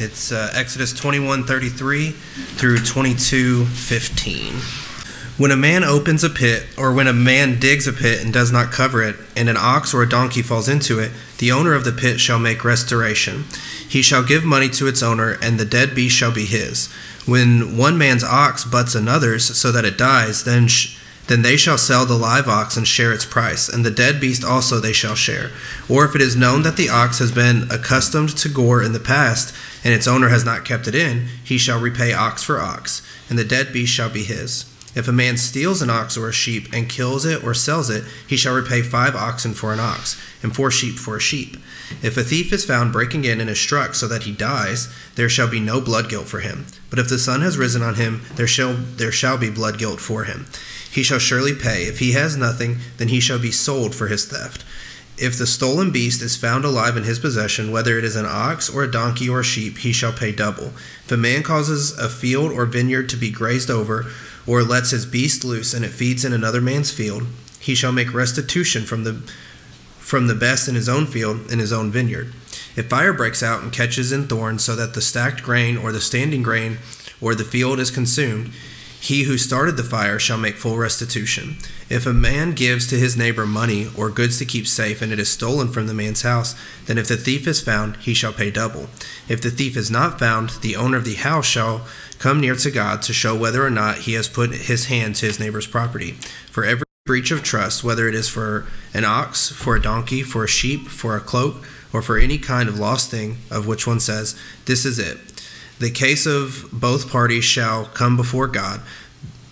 It's uh, Exodus 21:33 through 22:15. When a man opens a pit, or when a man digs a pit and does not cover it, and an ox or a donkey falls into it, the owner of the pit shall make restoration. He shall give money to its owner, and the dead beast shall be his. When one man's ox butts another's so that it dies, then sh- then they shall sell the live ox and share its price, and the dead beast also they shall share. Or if it is known that the ox has been accustomed to gore in the past, and its owner has not kept it in, he shall repay ox for ox, and the dead beast shall be his. If a man steals an ox or a sheep and kills it or sells it, he shall repay five oxen for an ox, and four sheep for a sheep. If a thief is found breaking in and is struck so that he dies, there shall be no blood guilt for him. But if the sun has risen on him, there shall there shall be blood guilt for him. He shall surely pay. If he has nothing, then he shall be sold for his theft. If the stolen beast is found alive in his possession, whether it is an ox or a donkey or a sheep, he shall pay double. If a man causes a field or vineyard to be grazed over, or lets his beast loose and it feeds in another man's field, he shall make restitution from the from the best in his own field in his own vineyard. If fire breaks out and catches in thorns so that the stacked grain or the standing grain or the field is consumed, he who started the fire shall make full restitution. If a man gives to his neighbor money or goods to keep safe, and it is stolen from the man's house, then if the thief is found, he shall pay double. If the thief is not found, the owner of the house shall come near to God to show whether or not he has put his hand to his neighbor's property. For every breach of trust, whether it is for an ox, for a donkey, for a sheep, for a cloak, or for any kind of lost thing, of which one says, This is it the case of both parties shall come before God.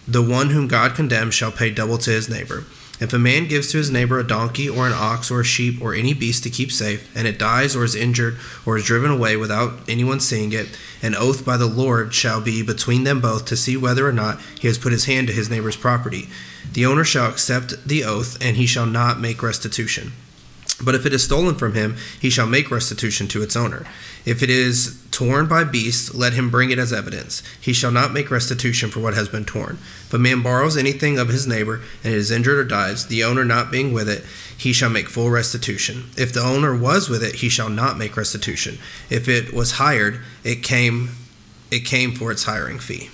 The one whom God condemns shall pay double to his neighbor. If a man gives to his neighbor a donkey or an ox or a sheep or any beast to keep safe, and it dies or is injured or is driven away without anyone seeing it, an oath by the Lord shall be between them both to see whether or not he has put his hand to his neighbor's property. The owner shall accept the oath, and he shall not make restitution. But if it is stolen from him, he shall make restitution to its owner. If it is torn by beasts, let him bring it as evidence. He shall not make restitution for what has been torn. If a man borrows anything of his neighbor, and it is injured or dies, the owner not being with it, he shall make full restitution. If the owner was with it, he shall not make restitution. If it was hired, it came it came for its hiring fee.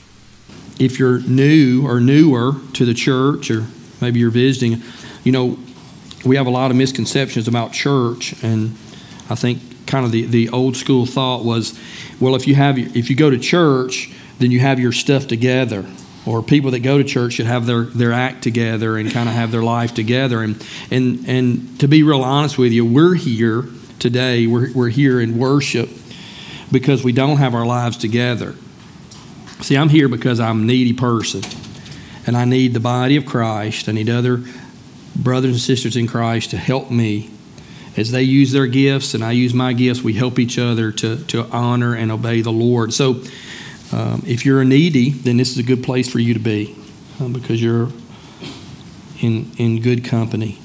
If you're new or newer to the church, or maybe you're visiting, you know, we have a lot of misconceptions about church, and I think kind of the, the old school thought was, well, if you have if you go to church, then you have your stuff together, or people that go to church should have their, their act together and kind of have their life together. And and and to be real honest with you, we're here today. We're we're here in worship because we don't have our lives together. See, I'm here because I'm a needy person, and I need the body of Christ. I need other brothers and sisters in Christ to help me as they use their gifts and I use my gifts. We help each other to, to honor and obey the Lord. So, um, if you're a needy, then this is a good place for you to be um, because you're in, in good company.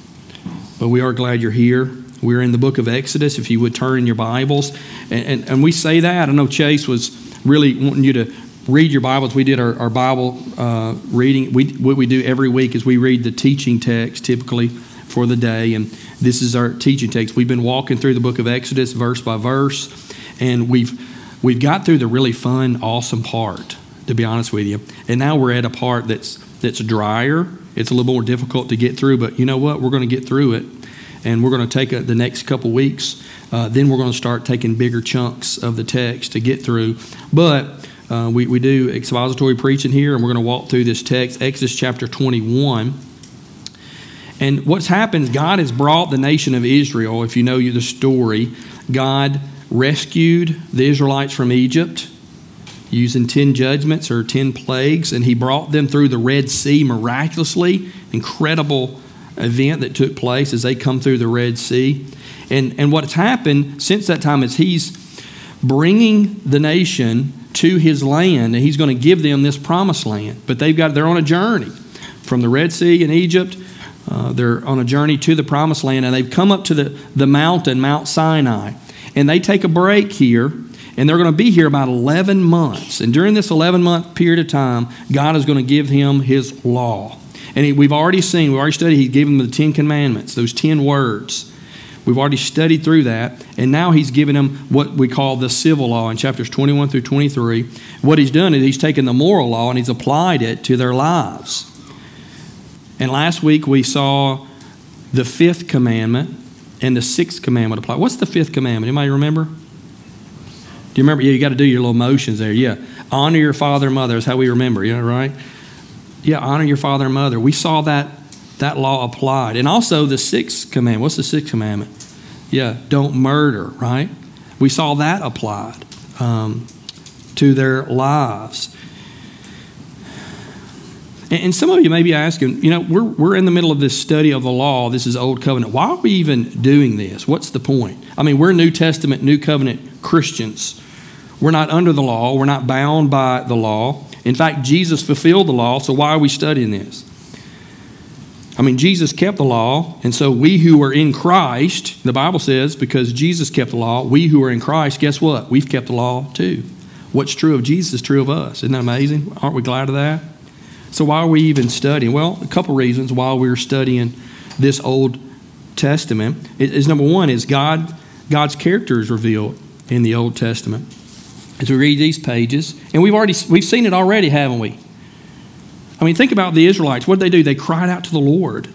But we are glad you're here. We're in the book of Exodus, if you would turn in your Bibles. And, and, and we say that. I know Chase was really wanting you to read your Bibles. We did our, our Bible uh, reading. We, what we do every week is we read the teaching text typically for the day, and this is our teaching text. We've been walking through the book of Exodus verse by verse, and we've we've got through the really fun, awesome part. To be honest with you, and now we're at a part that's that's drier. It's a little more difficult to get through, but you know what? We're going to get through it, and we're going to take a, the next couple weeks. Uh, then we're going to start taking bigger chunks of the text to get through, but uh, we, we do expository preaching here, and we're going to walk through this text, Exodus chapter 21. And what's happened, God has brought the nation of Israel, if you know the story, God rescued the Israelites from Egypt using 10 judgments or 10 plagues, and He brought them through the Red Sea miraculously. Incredible event that took place as they come through the Red Sea. And, and what's happened since that time is He's bringing the nation to his land, and he's going to give them this promised land. But they've got they're on a journey from the Red Sea in Egypt. Uh, they're on a journey to the promised land, and they've come up to the, the mountain, Mount Sinai. And they take a break here, and they're going to be here about 11 months. And during this 11 month period of time, God is going to give him his law. And he, we've already seen, we've already studied, he gave them the Ten Commandments, those 10 words. We've already studied through that, and now he's given them what we call the civil law in chapters 21 through 23. What he's done is he's taken the moral law and he's applied it to their lives. And last week we saw the fifth commandment and the sixth commandment apply. What's the fifth commandment? Anybody remember? Do you remember? Yeah, you got to do your little motions there. Yeah. Honor your father and mother is how we remember. Yeah, right? Yeah, honor your father and mother. We saw that that law applied. And also the sixth commandment. What's the sixth commandment? Yeah, don't murder, right? We saw that applied um, to their lives. And, and some of you may be asking, you know, we're, we're in the middle of this study of the law. This is Old Covenant. Why are we even doing this? What's the point? I mean, we're New Testament, New Covenant Christians. We're not under the law, we're not bound by the law. In fact, Jesus fulfilled the law, so why are we studying this? I mean, Jesus kept the law, and so we who are in Christ, the Bible says, because Jesus kept the law, we who are in Christ, guess what? We've kept the law too. What's true of Jesus is true of us. Isn't that amazing? Aren't we glad of that? So, why are we even studying? Well, a couple reasons why we're studying this Old Testament is number one is God God's character is revealed in the Old Testament. As we read these pages, and we've already we've seen it already, haven't we? I mean, think about the Israelites. What did they do? They cried out to the Lord.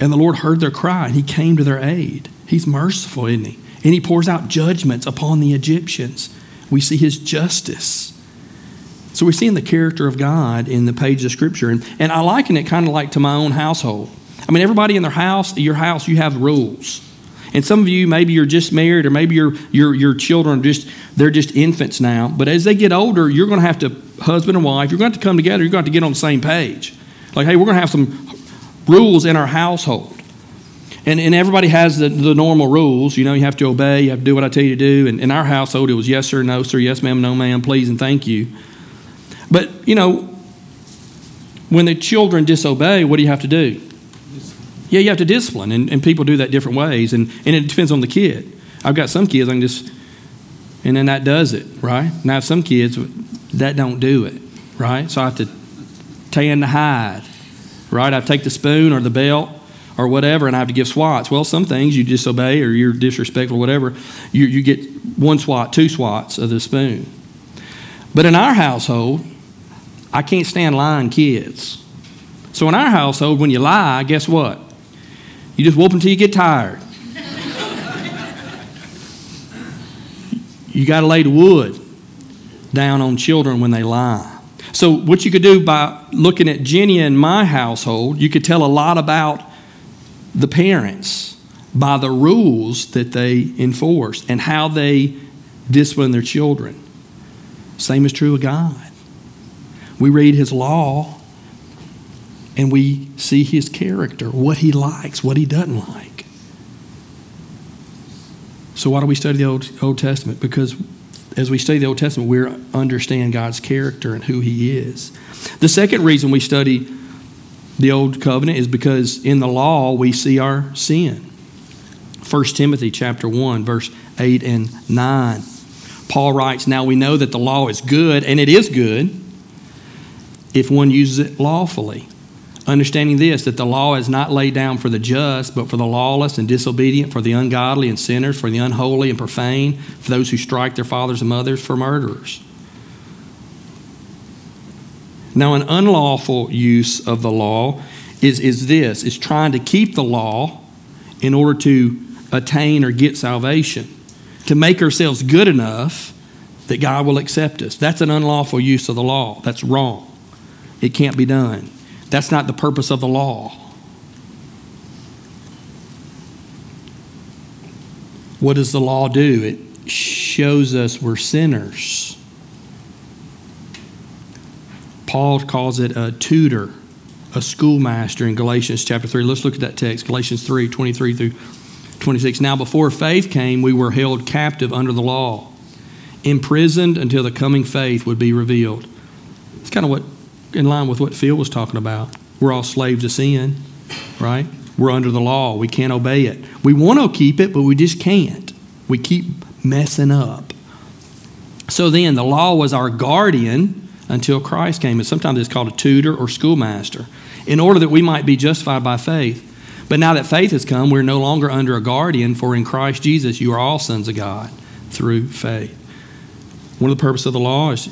And the Lord heard their cry, and He came to their aid. He's merciful, isn't He? And He pours out judgments upon the Egyptians. We see His justice. So we're seeing the character of God in the pages of Scripture. And, and I liken it kind of like to my own household. I mean, everybody in their house, your house, you have rules. And some of you, maybe you're just married, or maybe your your your children are just they're just infants now. But as they get older, you're going to have to husband and wife. You're going to have to come together. You're going to have to get on the same page. Like, hey, we're going to have some rules in our household. And, and everybody has the, the normal rules. You know, you have to obey, you have to do what I tell you to do. And in our household, it was yes, sir, no, sir, yes, ma'am, no, ma'am, please, and thank you. But, you know, when the children disobey, what do you have to do? Yeah, you have to discipline, and, and people do that different ways, and, and it depends on the kid. I've got some kids I can just, and then that does it, right? Now, some kids that don't do it, right? So I have to tan the hide, right? I take the spoon or the belt or whatever, and I have to give swats. Well, some things you disobey or you're disrespectful, or whatever. You, you get one swat, two swats of the spoon. But in our household, I can't stand lying kids. So in our household, when you lie, guess what? You just whoop until you get tired. you got to lay the wood down on children when they lie. So, what you could do by looking at Jenny and my household, you could tell a lot about the parents by the rules that they enforce and how they discipline their children. Same is true of God. We read His law and we see his character, what he likes, what he doesn't like. So, why do we study the Old, Old Testament? Because as we study the Old Testament, we understand God's character and who he is. The second reason we study the Old Covenant is because in the law we see our sin. 1 Timothy chapter 1 verse 8 and 9. Paul writes, "Now we know that the law is good, and it is good if one uses it lawfully." Understanding this, that the law is not laid down for the just, but for the lawless and disobedient, for the ungodly and sinners, for the unholy and profane, for those who strike their fathers and mothers, for murderers. Now, an unlawful use of the law is, is this is trying to keep the law in order to attain or get salvation, to make ourselves good enough that God will accept us. That's an unlawful use of the law. That's wrong. It can't be done. That's not the purpose of the law. What does the law do? It shows us we're sinners. Paul calls it a tutor, a schoolmaster in Galatians chapter 3. Let's look at that text, Galatians 3 23 through 26. Now, before faith came, we were held captive under the law, imprisoned until the coming faith would be revealed. It's kind of what in line with what Phil was talking about. We're all slaves of sin, right? We're under the law. We can't obey it. We want to keep it, but we just can't. We keep messing up. So then, the law was our guardian until Christ came. And sometimes it's called a tutor or schoolmaster, in order that we might be justified by faith. But now that faith has come, we're no longer under a guardian, for in Christ Jesus you are all sons of God through faith. One of the purposes of the law is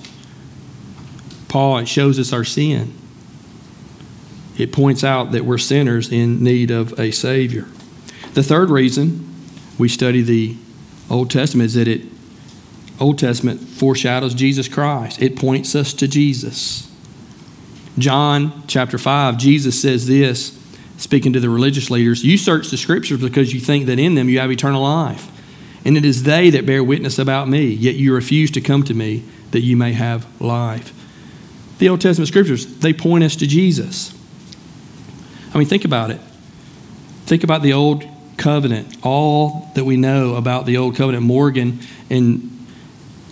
Paul, it shows us our sin. It points out that we're sinners in need of a Savior. The third reason we study the Old Testament is that it Old Testament foreshadows Jesus Christ. It points us to Jesus. John chapter 5, Jesus says this, speaking to the religious leaders You search the scriptures because you think that in them you have eternal life. And it is they that bear witness about me, yet you refuse to come to me that you may have life. The Old Testament scriptures, they point us to Jesus. I mean, think about it. Think about the Old Covenant, all that we know about the Old Covenant. Morgan and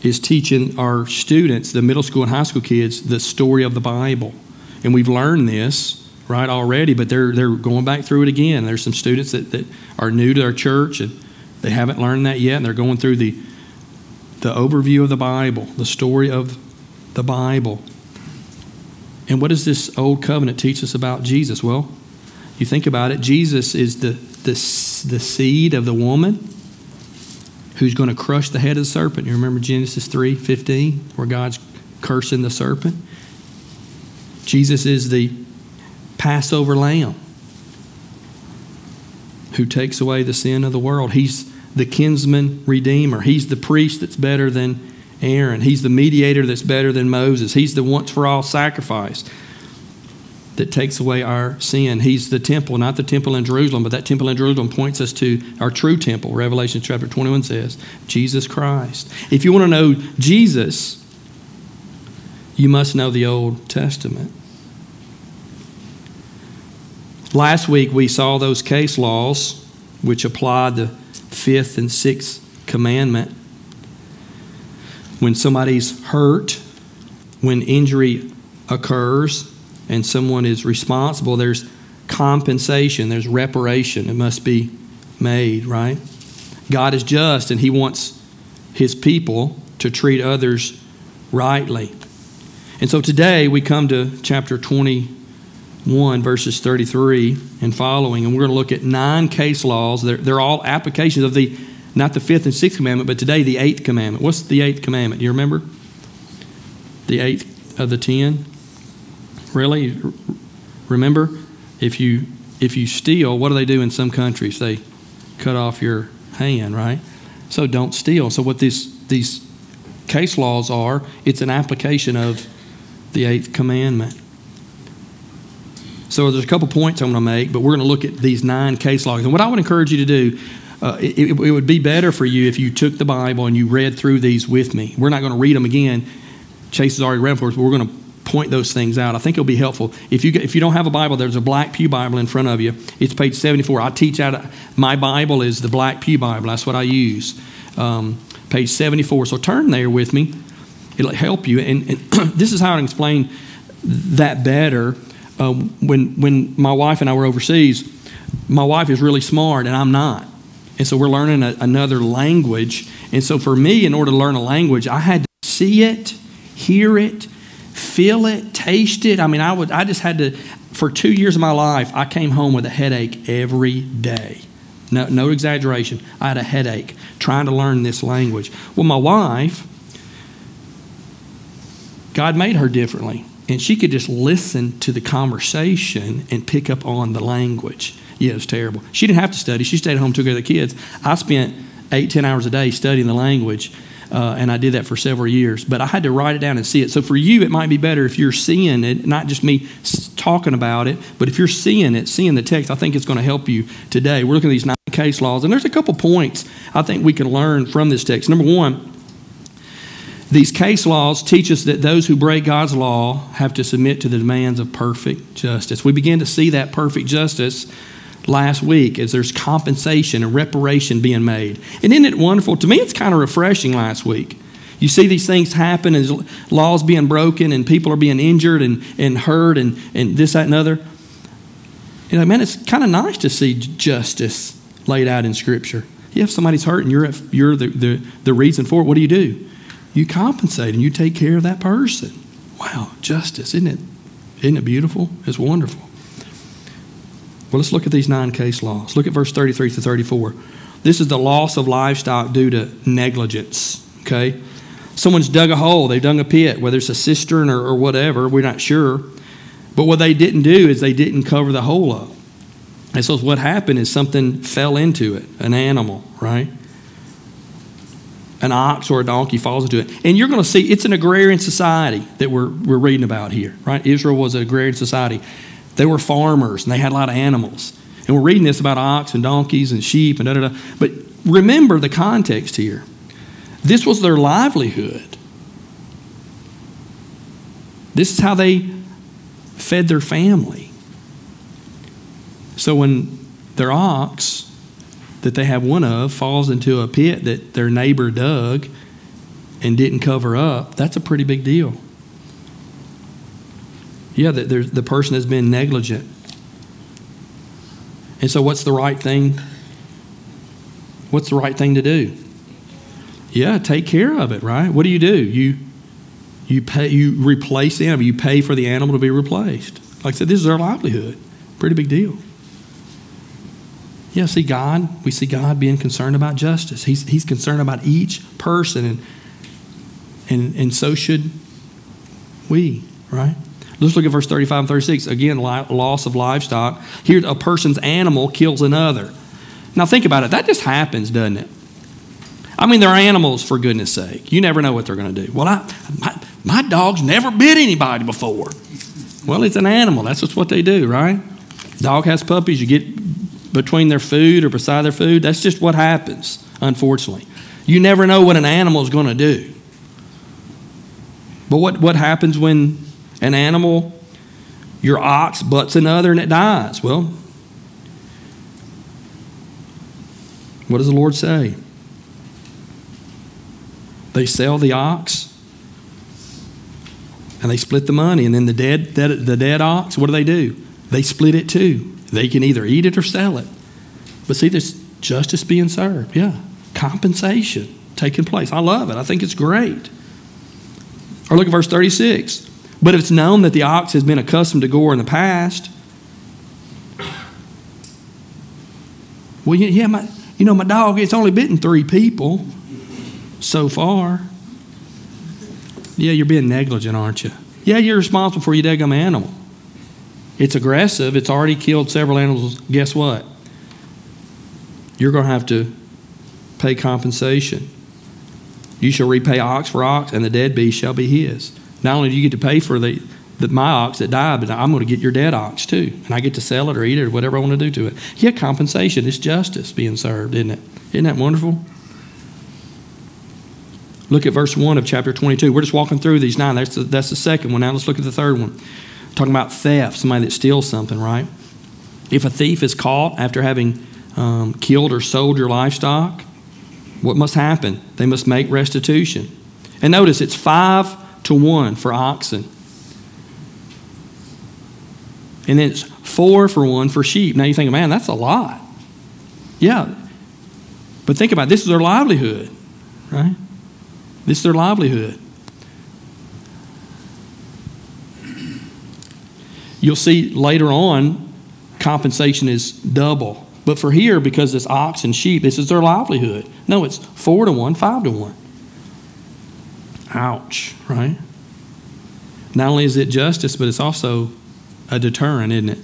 is teaching our students, the middle school and high school kids, the story of the Bible. And we've learned this, right, already, but they're, they're going back through it again. There's some students that, that are new to our church and they haven't learned that yet, and they're going through the, the overview of the Bible, the story of the Bible. And what does this old covenant teach us about Jesus? Well, you think about it, Jesus is the, the, the seed of the woman who's going to crush the head of the serpent. You remember Genesis 3 15, where God's cursing the serpent? Jesus is the Passover lamb who takes away the sin of the world. He's the kinsman redeemer. He's the priest that's better than Aaron. He's the mediator that's better than Moses. He's the once for all sacrifice that takes away our sin. He's the temple, not the temple in Jerusalem, but that temple in Jerusalem points us to our true temple. Revelation chapter 21 says, Jesus Christ. If you want to know Jesus, you must know the Old Testament. Last week we saw those case laws which apply the fifth and sixth commandment. When somebody's hurt, when injury occurs, and someone is responsible, there's compensation, there's reparation. It must be made, right? God is just and He wants His people to treat others rightly. And so today we come to chapter 21, verses 33 and following, and we're going to look at nine case laws. They're, they're all applications of the, not the fifth and sixth commandment, but today the eighth commandment. What's the eighth commandment? Do you remember? The eighth of the ten? Really? Remember, if you if you steal, what do they do in some countries? They cut off your hand, right? So don't steal. So what these these case laws are, it's an application of the eighth commandment. So there's a couple points I'm going to make, but we're going to look at these nine case laws. And what I would encourage you to do, uh, it, it, would be better for you if you took the Bible and you read through these with me. We're not going to read them again. Chase has already read for us, but we're going to point those things out. I think it'll be helpful. If you, if you don't have a Bible, there's a black Pew Bible in front of you. It's page 74. I teach out, of, my Bible is the black Pew Bible. That's what I use. Um, page 74. So turn there with me. It'll help you. And, and this is how I explain that better. Uh, when, when my wife and I were overseas, my wife is really smart and I'm not. And so we're learning a, another language. And so for me, in order to learn a language, I had to see it, hear it, feel it, taste it. I mean, I would I just had to for 2 years of my life, I came home with a headache every day. No, no exaggeration. I had a headache trying to learn this language. Well, my wife, God made her differently, and she could just listen to the conversation and pick up on the language. Yeah, it was terrible. She didn't have to study. She stayed at home, took care of the kids. I spent eight, ten hours a day studying the language uh, and I did that for several years. But I had to write it down and see it. So for you, it might be better if you're seeing it, not just me talking about it, but if you're seeing it, seeing the text, I think it's going to help you today. We're looking at these nine case laws, and there's a couple points I think we can learn from this text. Number one, these case laws teach us that those who break God's law have to submit to the demands of perfect justice. We begin to see that perfect justice last week as there's compensation and reparation being made. And isn't it wonderful? To me, it's kind of refreshing last week. You see these things happen as laws being broken and people are being injured and, and hurt and, and this, that, and other. You know, man, it's kind of nice to see justice laid out in Scripture. If somebody's hurt and you're, you're the, the, the reason for it, what do you do? You compensate and you take care of that person. Wow, justice, isn't it? Isn't it beautiful? It's wonderful. Well, let's look at these nine case laws. Look at verse 33 to 34. This is the loss of livestock due to negligence. Okay? Someone's dug a hole, they've dug a pit, whether it's a cistern or, or whatever, we're not sure. But what they didn't do is they didn't cover the hole up. And so what happened is something fell into it, an animal, right? An ox or a donkey falls into it. And you're going to see it's an agrarian society that we're, we're reading about here, right? Israel was an agrarian society. They were farmers and they had a lot of animals. And we're reading this about ox and donkeys and sheep and da da da. But remember the context here. This was their livelihood. This is how they fed their family. So when their ox that they have one of falls into a pit that their neighbor dug and didn't cover up, that's a pretty big deal. Yeah, the, the person has been negligent. And so, what's the right thing? What's the right thing to do? Yeah, take care of it, right? What do you do? You you pay you replace the animal, you pay for the animal to be replaced. Like I said, this is our livelihood. Pretty big deal. Yeah, see God, we see God being concerned about justice. He's, he's concerned about each person, and, and, and so should we, right? Let's look at verse 35 and 36. Again, loss of livestock. Here, a person's animal kills another. Now, think about it. That just happens, doesn't it? I mean, they're animals, for goodness sake. You never know what they're going to do. Well, I, my, my dog's never bit anybody before. Well, it's an animal. That's just what they do, right? Dog has puppies. You get between their food or beside their food. That's just what happens, unfortunately. You never know what an animal is going to do. But what, what happens when an animal, your ox, butts another and it dies? Well, what does the Lord say? They sell the ox and they split the money. And then the dead, the dead ox, what do they do? They split it too. They can either eat it or sell it. But see, there's justice being served. Yeah. Compensation taking place. I love it. I think it's great. Or look at verse 36. But if it's known that the ox has been accustomed to gore in the past, well, yeah, my, you know, my dog, it's only bitten three people so far. Yeah, you're being negligent, aren't you? Yeah, you're responsible for your daggum animal. It's aggressive. It's already killed several animals. Guess what? You're going to have to pay compensation. You shall repay ox for ox, and the dead beast shall be his. Not only do you get to pay for the, the my ox that died, but I'm going to get your dead ox too, and I get to sell it or eat it or whatever I want to do to it. Yeah, compensation. It's justice being served, isn't it? Isn't that wonderful? Look at verse 1 of chapter 22. We're just walking through these nine. That's the, that's the second one. Now let's look at the third one. Talking about theft, somebody that steals something, right? If a thief is caught after having um, killed or sold your livestock, what must happen? They must make restitution. And notice it's five to one for oxen. And then it's four for one for sheep. Now you think, man, that's a lot. Yeah. But think about it. this is their livelihood, right? This is their livelihood. You'll see later on, compensation is double. But for here, because it's ox and sheep, this is their livelihood. No, it's four to one, five to one. Ouch, right? Not only is it justice, but it's also a deterrent, isn't it?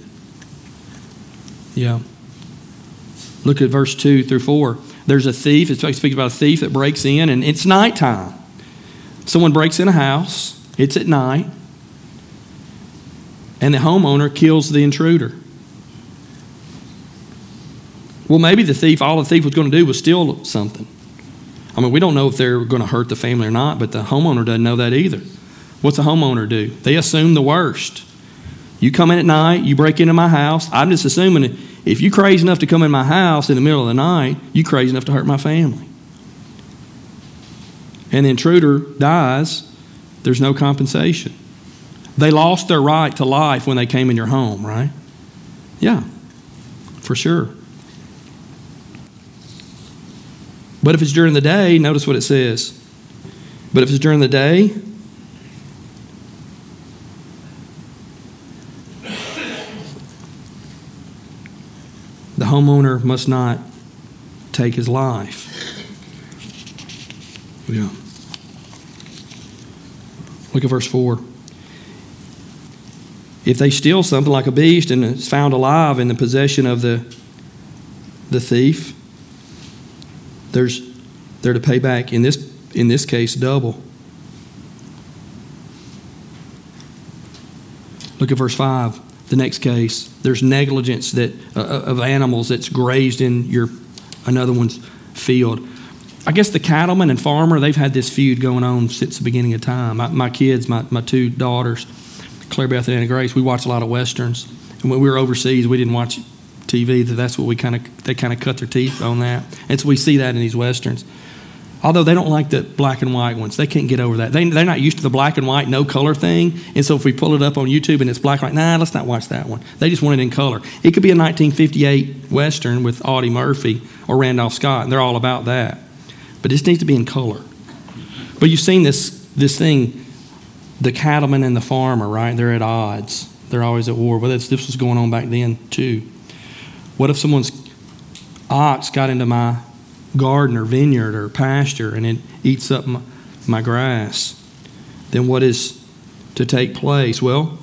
Yeah. Look at verse 2 through 4. There's a thief, it speaks about a thief that breaks in, and it's nighttime. Someone breaks in a house, it's at night, and the homeowner kills the intruder. Well, maybe the thief, all the thief was going to do was steal something. I mean, we don't know if they're going to hurt the family or not, but the homeowner doesn't know that either. What's a homeowner do? They assume the worst. You come in at night, you break into my house. I'm just assuming if you crazy enough to come in my house in the middle of the night, you crazy enough to hurt my family. And the intruder dies, there's no compensation. They lost their right to life when they came in your home, right? Yeah, for sure. But if it's during the day, notice what it says. But if it's during the day, the homeowner must not take his life. Yeah. Look at verse 4. If they steal something like a beast and it's found alive in the possession of the, the thief, there's, they're to pay back, in this, in this case, double. Look at verse 5, the next case. There's negligence that, uh, of animals that's grazed in your another one's field. I guess the cattleman and farmer, they've had this feud going on since the beginning of time. My, my kids, my, my two daughters, Claire Beth and Anna Grace, we watch a lot of westerns. And when we were overseas, we didn't watch TV. That's what we kind of they kind of cut their teeth on that. And so we see that in these westerns. Although they don't like the black and white ones, they can't get over that. They, they're not used to the black and white, no color thing. And so if we pull it up on YouTube and it's black and white, nah, let's not watch that one. They just want it in color. It could be a 1958 Western with Audie Murphy or Randolph Scott, and they're all about that. But this needs to be in color. But you've seen this, this thing the cattleman and the farmer, right? They're at odds. They're always at war. Well, this was going on back then, too. What if someone's ox got into my garden or vineyard or pasture and it eats up my, my grass? Then what is to take place? Well,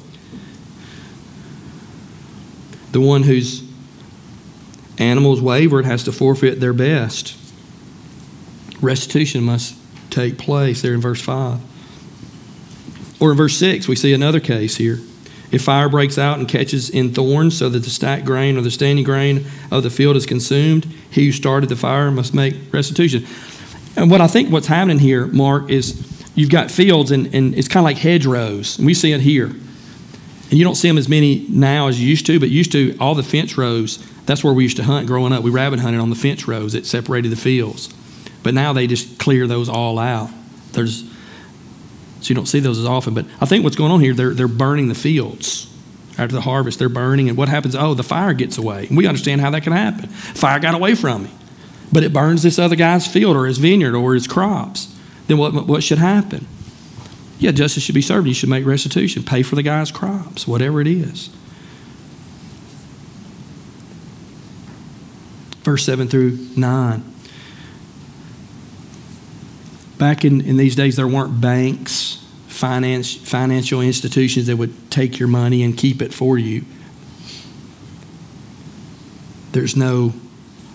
the one whose animals wavered has to forfeit their best. Restitution must take place there in verse 5. Or in verse 6, we see another case here. If fire breaks out and catches in thorns so that the stacked grain or the standing grain of the field is consumed, he who started the fire must make restitution. And what I think what's happening here, Mark, is you've got fields and, and it's kind of like hedgerows. And we see it here. And you don't see them as many now as you used to, but used to, all the fence rows, that's where we used to hunt growing up. We rabbit hunted on the fence rows that separated the fields. But now they just clear those all out. There's so you don't see those as often. But I think what's going on here, they're, they're burning the fields after the harvest. They're burning, and what happens? Oh, the fire gets away. And we understand how that can happen. Fire got away from me, but it burns this other guy's field or his vineyard or his crops. Then what, what should happen? Yeah, justice should be served. You should make restitution, pay for the guy's crops, whatever it is. Verse 7 through 9 back in, in these days, there weren't banks, finance, financial institutions that would take your money and keep it for you. There's no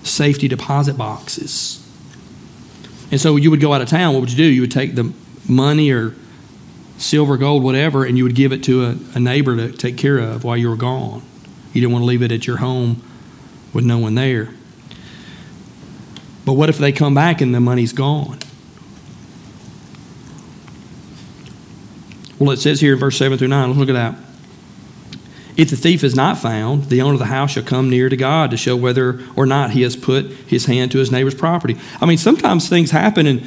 safety deposit boxes. And so you would go out of town, what would you do? You would take the money or silver, gold, whatever, and you would give it to a, a neighbor to take care of while you were gone. You didn't want to leave it at your home with no one there. But what if they come back and the money's gone? Well, it says here in verse 7 through 9, let's look at that. If the thief is not found, the owner of the house shall come near to God to show whether or not he has put his hand to his neighbor's property. I mean, sometimes things happen and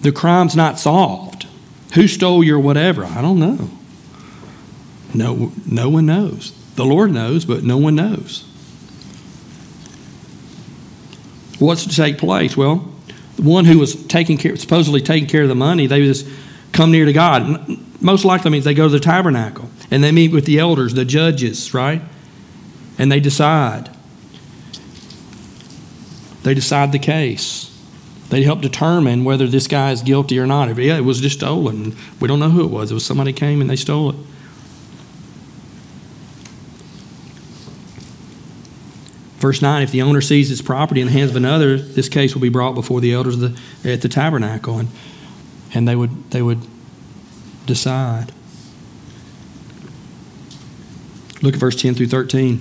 the crime's not solved. Who stole your whatever? I don't know. No, no one knows. The Lord knows, but no one knows. What's to take place? Well, the one who was taking care, supposedly taking care of the money, they just come near to God most likely means they go to the tabernacle and they meet with the elders, the judges, right? And they decide. They decide the case. They help determine whether this guy is guilty or not. If Yeah, it was just stolen. We don't know who it was. It was somebody came and they stole it. Verse 9 If the owner sees his property in the hands of another, this case will be brought before the elders the, at the tabernacle. And, and they would, they would decide. Look at verse 10 through 13.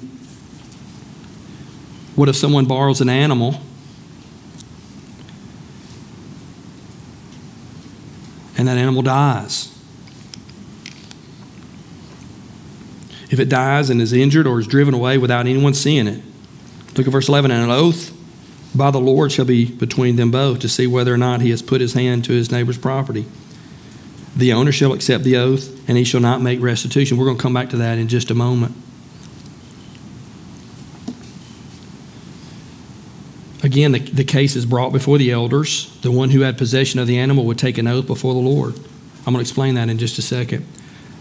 What if someone borrows an animal and that animal dies? If it dies and is injured or is driven away without anyone seeing it, look at verse 11. And an oath by the Lord shall be between them both to see whether or not he has put his hand to his neighbor's property. The owner shall accept the oath, and he shall not make restitution. We're going to come back to that in just a moment. Again, the, the case is brought before the elders. The one who had possession of the animal would take an oath before the Lord. I'm going to explain that in just a second.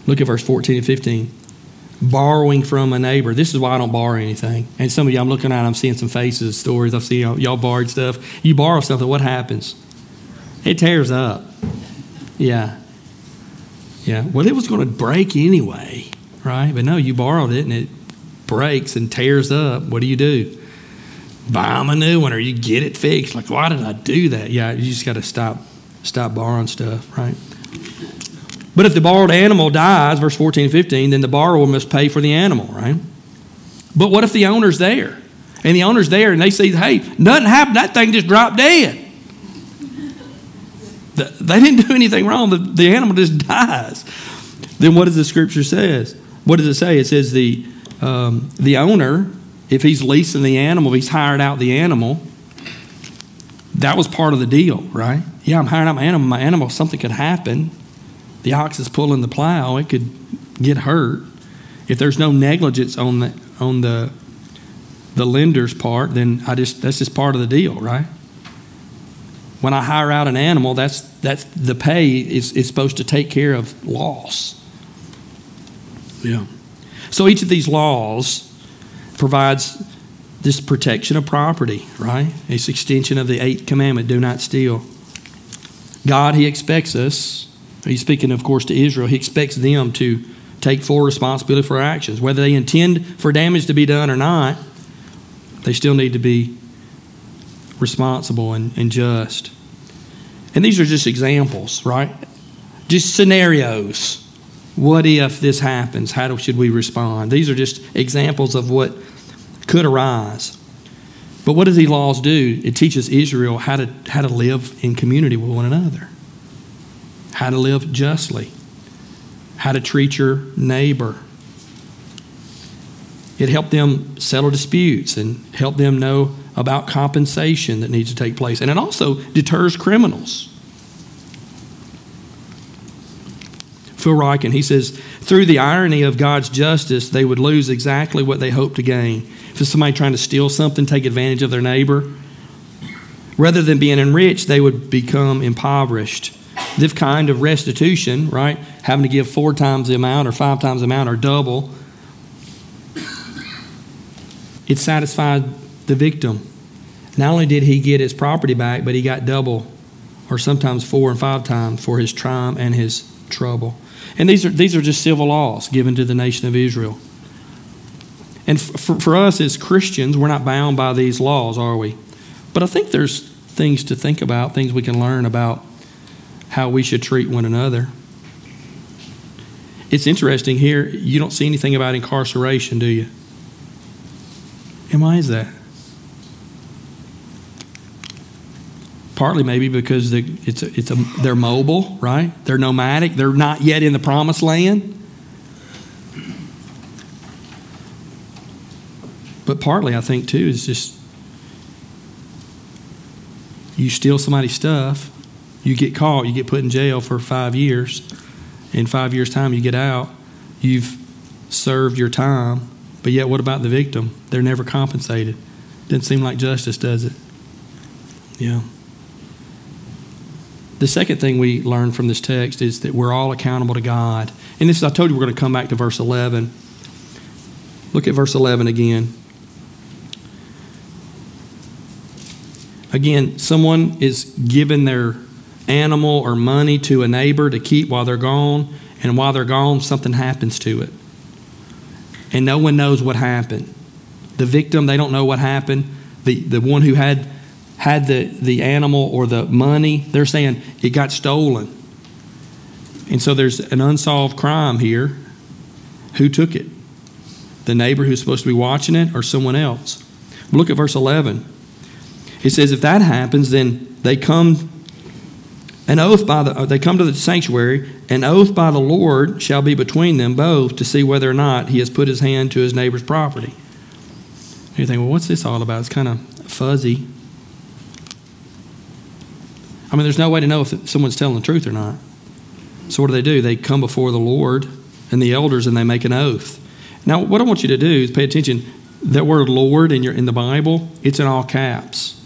Look at verse 14 and 15. borrowing from a neighbor. This is why I don't borrow anything. And some of you, I'm looking at, I'm seeing some faces, stories. I've seen y'all, y'all borrowed stuff. You borrow something, what happens? It tears up. Yeah. Yeah. Well, it was going to break anyway, right? But no, you borrowed it and it breaks and tears up. What do you do? Buy them a new one or you get it fixed. Like, why did I do that? Yeah, you just got to stop, stop borrowing stuff, right? But if the borrowed animal dies, verse 14 and 15, then the borrower must pay for the animal, right? But what if the owner's there? And the owner's there and they see, hey, nothing happened, that thing just dropped dead. They didn't do anything wrong, the, the animal just dies. Then what does the scripture says? What does it say? It says the, um, the owner, if he's leasing the animal, he's hired out the animal, that was part of the deal, right? Yeah, I'm hiring out my animal. My animal, something could happen the ox is pulling the plow, it could get hurt. If there's no negligence on the on the the lender's part, then I just that's just part of the deal, right? When I hire out an animal, that's that's the pay is, is supposed to take care of loss. Yeah. So each of these laws provides this protection of property, right? It's extension of the eighth commandment, do not steal. God, He expects us He's speaking, of course, to Israel. He expects them to take full responsibility for actions. Whether they intend for damage to be done or not, they still need to be responsible and, and just. And these are just examples, right? Just scenarios. What if this happens? How should we respond? These are just examples of what could arise. But what does these laws do? It teaches Israel how to, how to live in community with one another how to live justly, how to treat your neighbor. It helped them settle disputes and help them know about compensation that needs to take place. And it also deters criminals. Phil Ryken, he says, through the irony of God's justice, they would lose exactly what they hoped to gain. If it's somebody trying to steal something, take advantage of their neighbor, rather than being enriched, they would become impoverished. This kind of restitution, right? Having to give four times the amount or five times the amount or double, it satisfied the victim. Not only did he get his property back, but he got double or sometimes four and five times for his crime and his trouble. And these are, these are just civil laws given to the nation of Israel. And for, for us as Christians, we're not bound by these laws, are we? But I think there's things to think about, things we can learn about how we should treat one another. It's interesting here, you don't see anything about incarceration, do you? And why is that? Partly maybe because the, it's a, it's a, they're mobile, right? They're nomadic. They're not yet in the promised land. But partly, I think, too, is just you steal somebody's stuff you get caught, you get put in jail for five years. In five years' time, you get out. You've served your time. But yet, what about the victim? They're never compensated. Doesn't seem like justice, does it? Yeah. The second thing we learn from this text is that we're all accountable to God. And this, I told you, we're going to come back to verse 11. Look at verse 11 again. Again, someone is given their animal or money to a neighbor to keep while they're gone, and while they're gone, something happens to it. And no one knows what happened. The victim, they don't know what happened. The, the one who had, had the, the animal or the money, they're saying it got stolen. And so there's an unsolved crime here. Who took it? The neighbor who's supposed to be watching it or someone else? Look at verse 11. It says, if that happens, then they come an oath by the, they come to the sanctuary, an oath by the Lord shall be between them both to see whether or not he has put his hand to his neighbor's property. You think, well, what's this all about? It's kind of fuzzy. I mean, there's no way to know if someone's telling the truth or not. So, what do they do? They come before the Lord and the elders and they make an oath. Now, what I want you to do is pay attention. That word Lord in, your, in the Bible, it's in all caps.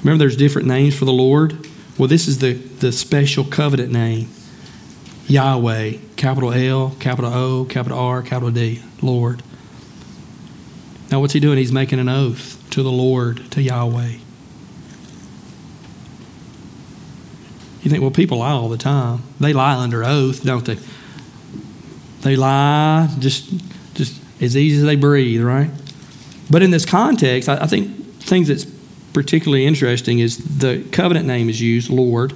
Remember, there's different names for the Lord? Well, this is the, the special covenant name. Yahweh, capital L, capital O, capital R, capital D, Lord. Now, what's he doing? He's making an oath to the Lord, to Yahweh. You think, well, people lie all the time. They lie under oath, don't they? They lie just, just as easy as they breathe, right? But in this context, I, I think things that's particularly interesting is the covenant name is used, Lord.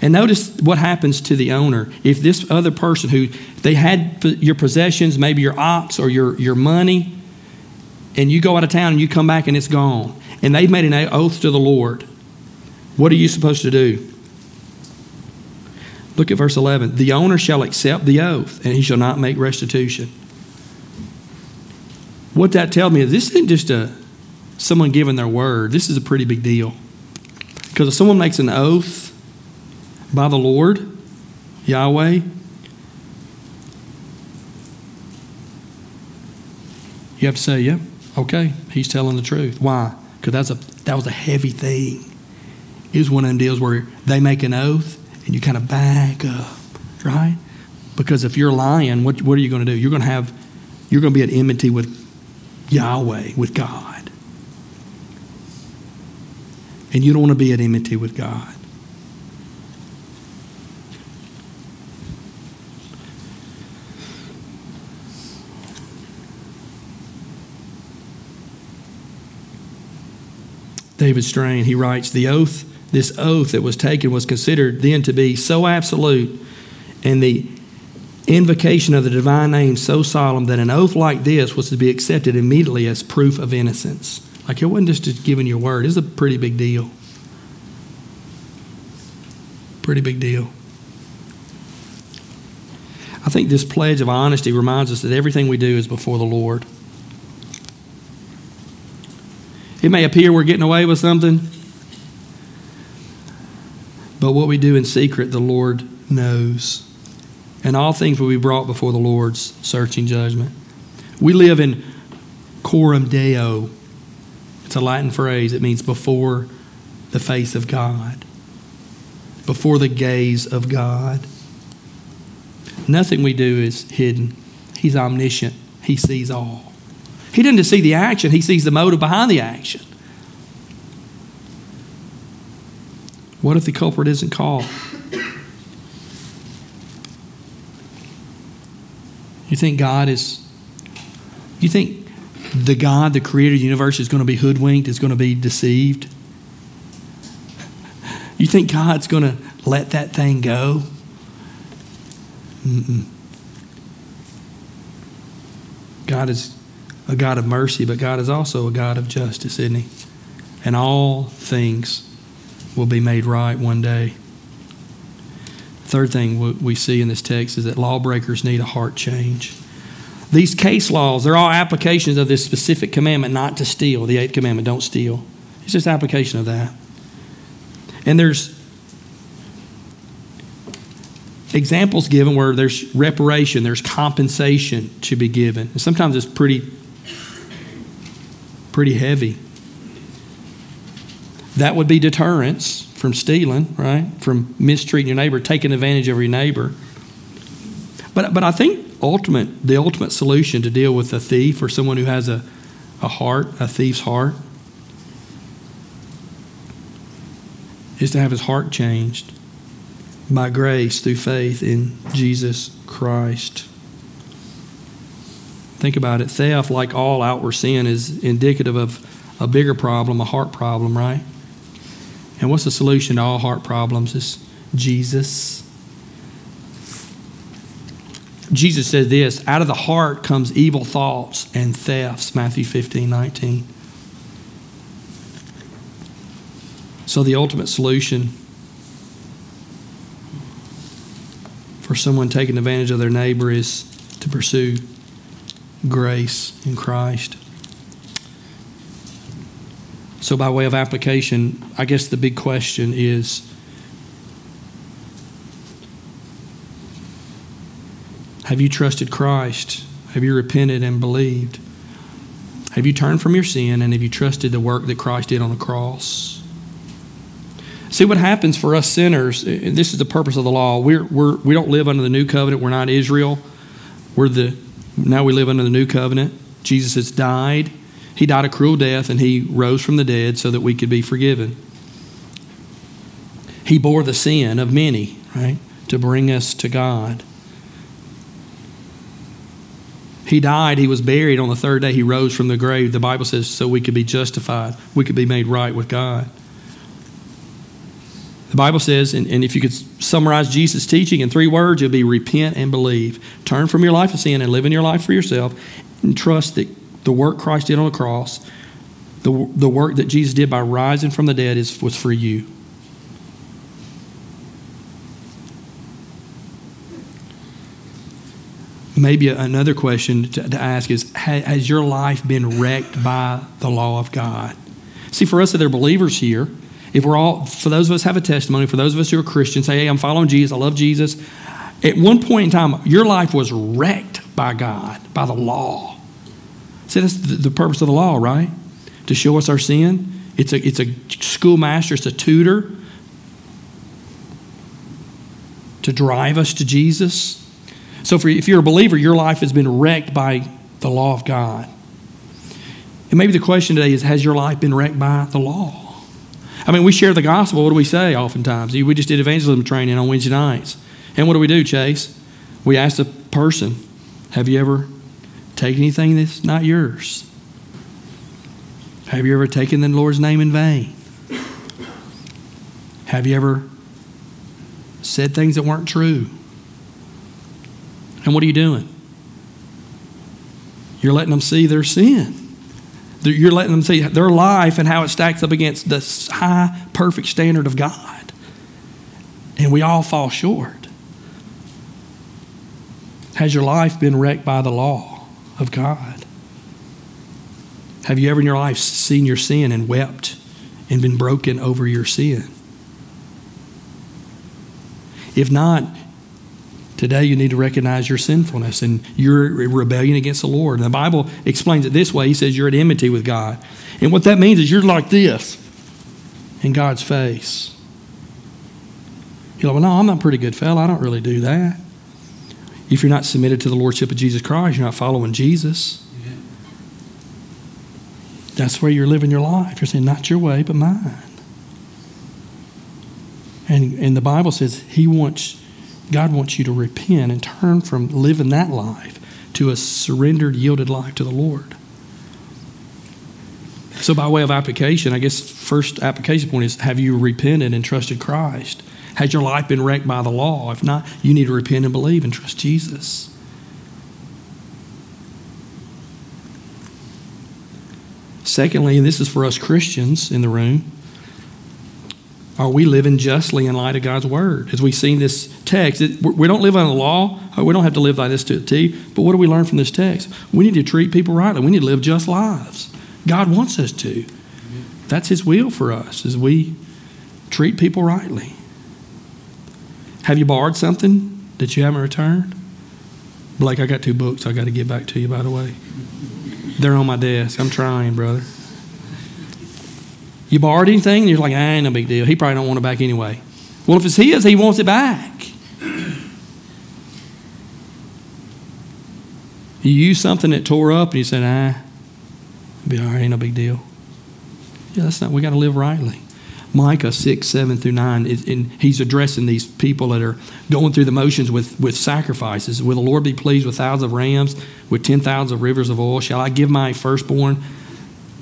And notice what happens to the owner. If this other person who they had your possessions, maybe your ox or your, your money, and you go out of town and you come back and it's gone, and they've made an oath to the Lord, what are you supposed to do? Look at verse 11. The owner shall accept the oath, and he shall not make restitution. What that tells me is this isn't just a someone giving their word. This is a pretty big deal. Because if someone makes an oath by the Lord, Yahweh, you have to say, yeah, okay, he's telling the truth. Why? Because that's a that was a heavy thing. It was one of them deals where they make an oath and you kind of back up, right? Because if you're lying, what, what are you going to do? You're going to have, you're going to be at enmity with Yahweh, with God. And you don't want to be at enmity with God. David Strain, he writes, The oath this oath that was taken was considered then to be so absolute and the invocation of the divine name so solemn that an oath like this was to be accepted immediately as proof of innocence. Like it wasn't just giving your word, it's a pretty big deal. Pretty big deal. I think this pledge of honesty reminds us that everything we do is before the Lord. It may appear we're getting away with something, but what we do in secret, the Lord knows. And all things will be brought before the Lord's searching judgment. We live in coram deo. It's a Latin phrase. It means before the face of God, before the gaze of God. Nothing we do is hidden. He's omniscient, He sees all. He doesn't just see the action, He sees the motive behind the action. What if the culprit isn't called? You think God is, you think the God, the creator of the universe, is going to be hoodwinked, is going to be deceived? You think God's going to let that thing go? Mm-mm. God is a God of mercy, but God is also a God of justice, isn't He? And all things will be made right one day. Third thing we see in this text is that lawbreakers need a heart change. These case laws, they're all applications of this specific commandment not to steal, the eighth commandment, don't steal. It's just application of that. And there's examples given where there's reparation, there's compensation to be given. And sometimes it's pretty pretty heavy. That would be deterrence from stealing, right? From mistreating your neighbor, taking advantage of your neighbor. But, but I think ultimate, the ultimate solution to deal with a thief or someone who has a, a heart, a thief's heart, is to have his heart changed by grace through faith in Jesus Christ. Think about it. Theft, like all outward sin, is indicative of a bigger problem, a heart problem, right? And what's the solution to all heart problems? Is Jesus. Jesus said this out of the heart comes evil thoughts and thefts, Matthew 15, 19. So, the ultimate solution for someone taking advantage of their neighbor is to pursue grace in Christ. So, by way of application, I guess the big question is Have you trusted Christ? Have you repented and believed? Have you turned from your sin and have you trusted the work that Christ did on the cross? See what happens for us sinners. This is the purpose of the law. We're, we're, we don't live under the new covenant. We're not Israel. We're the now we live under the new covenant. Jesus has died. He died a cruel death and he rose from the dead so that we could be forgiven. He bore the sin of many, right, to bring us to God. He died, he was buried on the third day, he rose from the grave. The Bible says so we could be justified, we could be made right with God. The Bible says, and, and if you could summarize Jesus' teaching in three words, it'll be repent and believe. Turn from your life of sin and live in your life for yourself and trust that the work Christ did on the cross, the, the work that Jesus did by rising from the dead is, was for you. Maybe another question to, to ask is Has your life been wrecked by the law of God? See, for us that are believers here, if we're all, for those of us have a testimony, for those of us who are Christians, say, hey, I'm following Jesus, I love Jesus. At one point in time, your life was wrecked by God, by the law. See, that's the purpose of the law, right? To show us our sin. It's a, it's a schoolmaster, it's a tutor to drive us to Jesus. So, for, if you're a believer, your life has been wrecked by the law of God. And maybe the question today is Has your life been wrecked by the law? I mean, we share the gospel. What do we say oftentimes? We just did evangelism training on Wednesday nights. And what do we do, Chase? We ask the person, Have you ever taken anything that's not yours? Have you ever taken the Lord's name in vain? Have you ever said things that weren't true? And what are you doing? You're letting them see their sin. You're letting them see their life and how it stacks up against the high, perfect standard of God. And we all fall short. Has your life been wrecked by the law of God? Have you ever in your life seen your sin and wept and been broken over your sin? If not, Today, you need to recognize your sinfulness and your rebellion against the Lord. And the Bible explains it this way He says you're at enmity with God. And what that means is you're like this in God's face. You're like, well, no, I'm not a pretty good fella. I don't really do that. If you're not submitted to the Lordship of Jesus Christ, you're not following Jesus. That's where you're living your life. You're saying, not your way, but mine. And, and the Bible says He wants God wants you to repent and turn from living that life to a surrendered, yielded life to the Lord. So, by way of application, I guess first application point is have you repented and trusted Christ? Has your life been wrecked by the law? If not, you need to repent and believe and trust Jesus. Secondly, and this is for us Christians in the room, are we living justly in light of God's word? As we see in this text, it, we don't live on the law. Uh, we don't have to live by this to a T. But what do we learn from this text? We need to treat people rightly. We need to live just lives. God wants us to. That's His will for us, as we treat people rightly. Have you borrowed something that you haven't returned? Blake, I got two books I got to get back to you, by the way. They're on my desk. I'm trying, brother. You borrowed anything? And you're like, ah, ain't no big deal. He probably don't want it back anyway. Well, if it's his, he wants it back. You use something that tore up and you said, ah, be all right, ain't no big deal. Yeah, that's not, we got to live rightly. Micah 6, 7 through 9, is, and he's addressing these people that are going through the motions with, with sacrifices. Will the Lord be pleased with thousands of rams, with 10,000 of rivers of oil? Shall I give my firstborn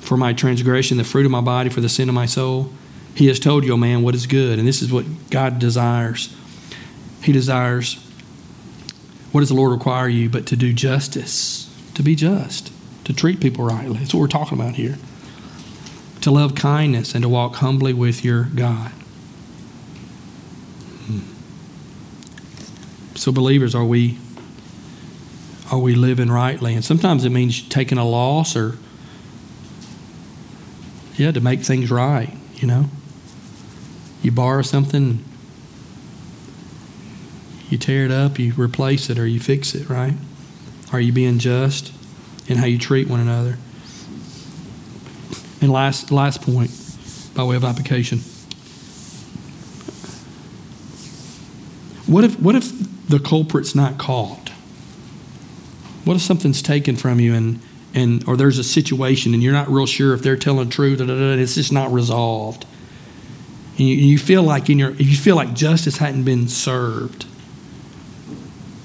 for my transgression, the fruit of my body for the sin of my soul. He has told you, O man, what is good. And this is what God desires. He desires, what does the Lord require you but to do justice, to be just, to treat people rightly. That's what we're talking about here. To love kindness and to walk humbly with your God. Hmm. So, believers, are we are we living rightly? And sometimes it means taking a loss or yeah, to make things right, you know. You borrow something, you tear it up, you replace it, or you fix it, right? Are you being just in how you treat one another? And last last point, by way of application. What if, what if the culprit's not caught? What if something's taken from you and, and or there's a situation and you're not real sure if they're telling the truth, and it's just not resolved? And you, you feel like in your, you feel like justice hadn't been served,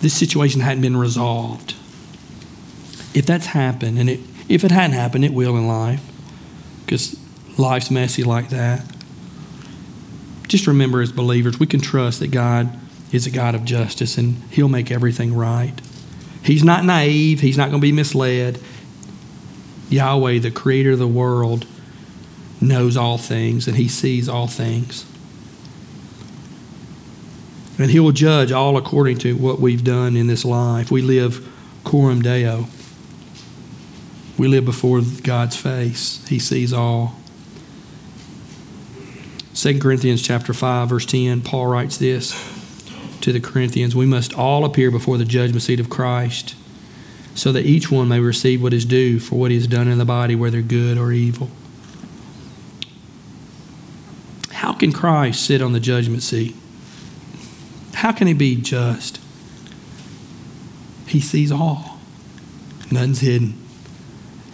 this situation hadn't been resolved. If that's happened, and it, if it hadn't happened, it will in life, because life's messy like that. Just remember, as believers, we can trust that God is a God of justice and He'll make everything right. He's not naive, He's not going to be misled. Yahweh, the creator of the world, knows all things and He sees all things. And He will judge all according to what we've done in this life. We live coram deo. We live before God's face. He sees all. 2 Corinthians chapter 5 verse 10 Paul writes this to the Corinthians. We must all appear before the judgment seat of Christ so that each one may receive what is due for what he has done in the body whether good or evil. How can Christ sit on the judgment seat? How can he be just? He sees all. Nothing's hidden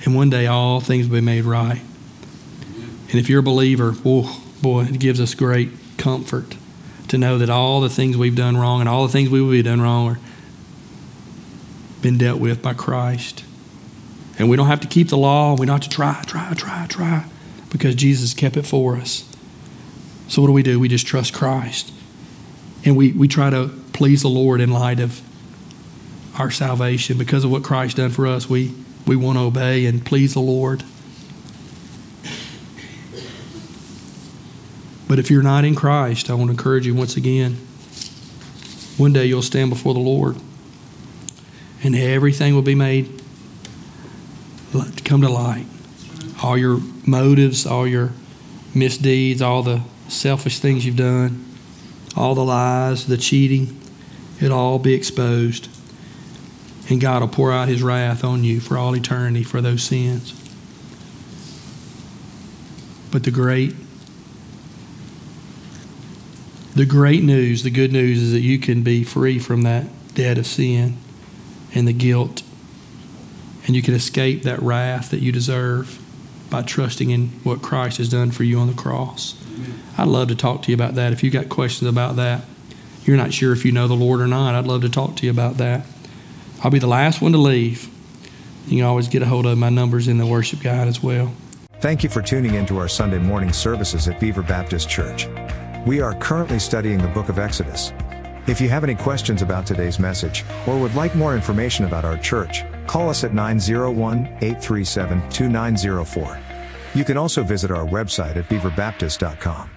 and one day all things will be made right and if you're a believer, oh, boy, it gives us great comfort to know that all the things we've done wrong and all the things we will be done wrong are been dealt with by Christ. And we don't have to keep the law. We don't have to try, try, try, try, because Jesus kept it for us. So what do we do? We just trust Christ. And we, we try to please the Lord in light of our salvation. Because of what Christ done for us, we, we want to obey and please the Lord. But if you're not in Christ, I want to encourage you once again. One day you'll stand before the Lord, and everything will be made come to light. All your motives, all your misdeeds, all the selfish things you've done, all the lies, the cheating, it'll all be exposed. And God will pour out His wrath on you for all eternity for those sins. But the great the great news, the good news is that you can be free from that debt of sin and the guilt. And you can escape that wrath that you deserve by trusting in what Christ has done for you on the cross. I'd love to talk to you about that. If you've got questions about that, you're not sure if you know the Lord or not, I'd love to talk to you about that. I'll be the last one to leave. You can always get a hold of my numbers in the worship guide as well. Thank you for tuning in to our Sunday morning services at Beaver Baptist Church. We are currently studying the book of Exodus. If you have any questions about today's message, or would like more information about our church, call us at 901 837 2904. You can also visit our website at beaverbaptist.com.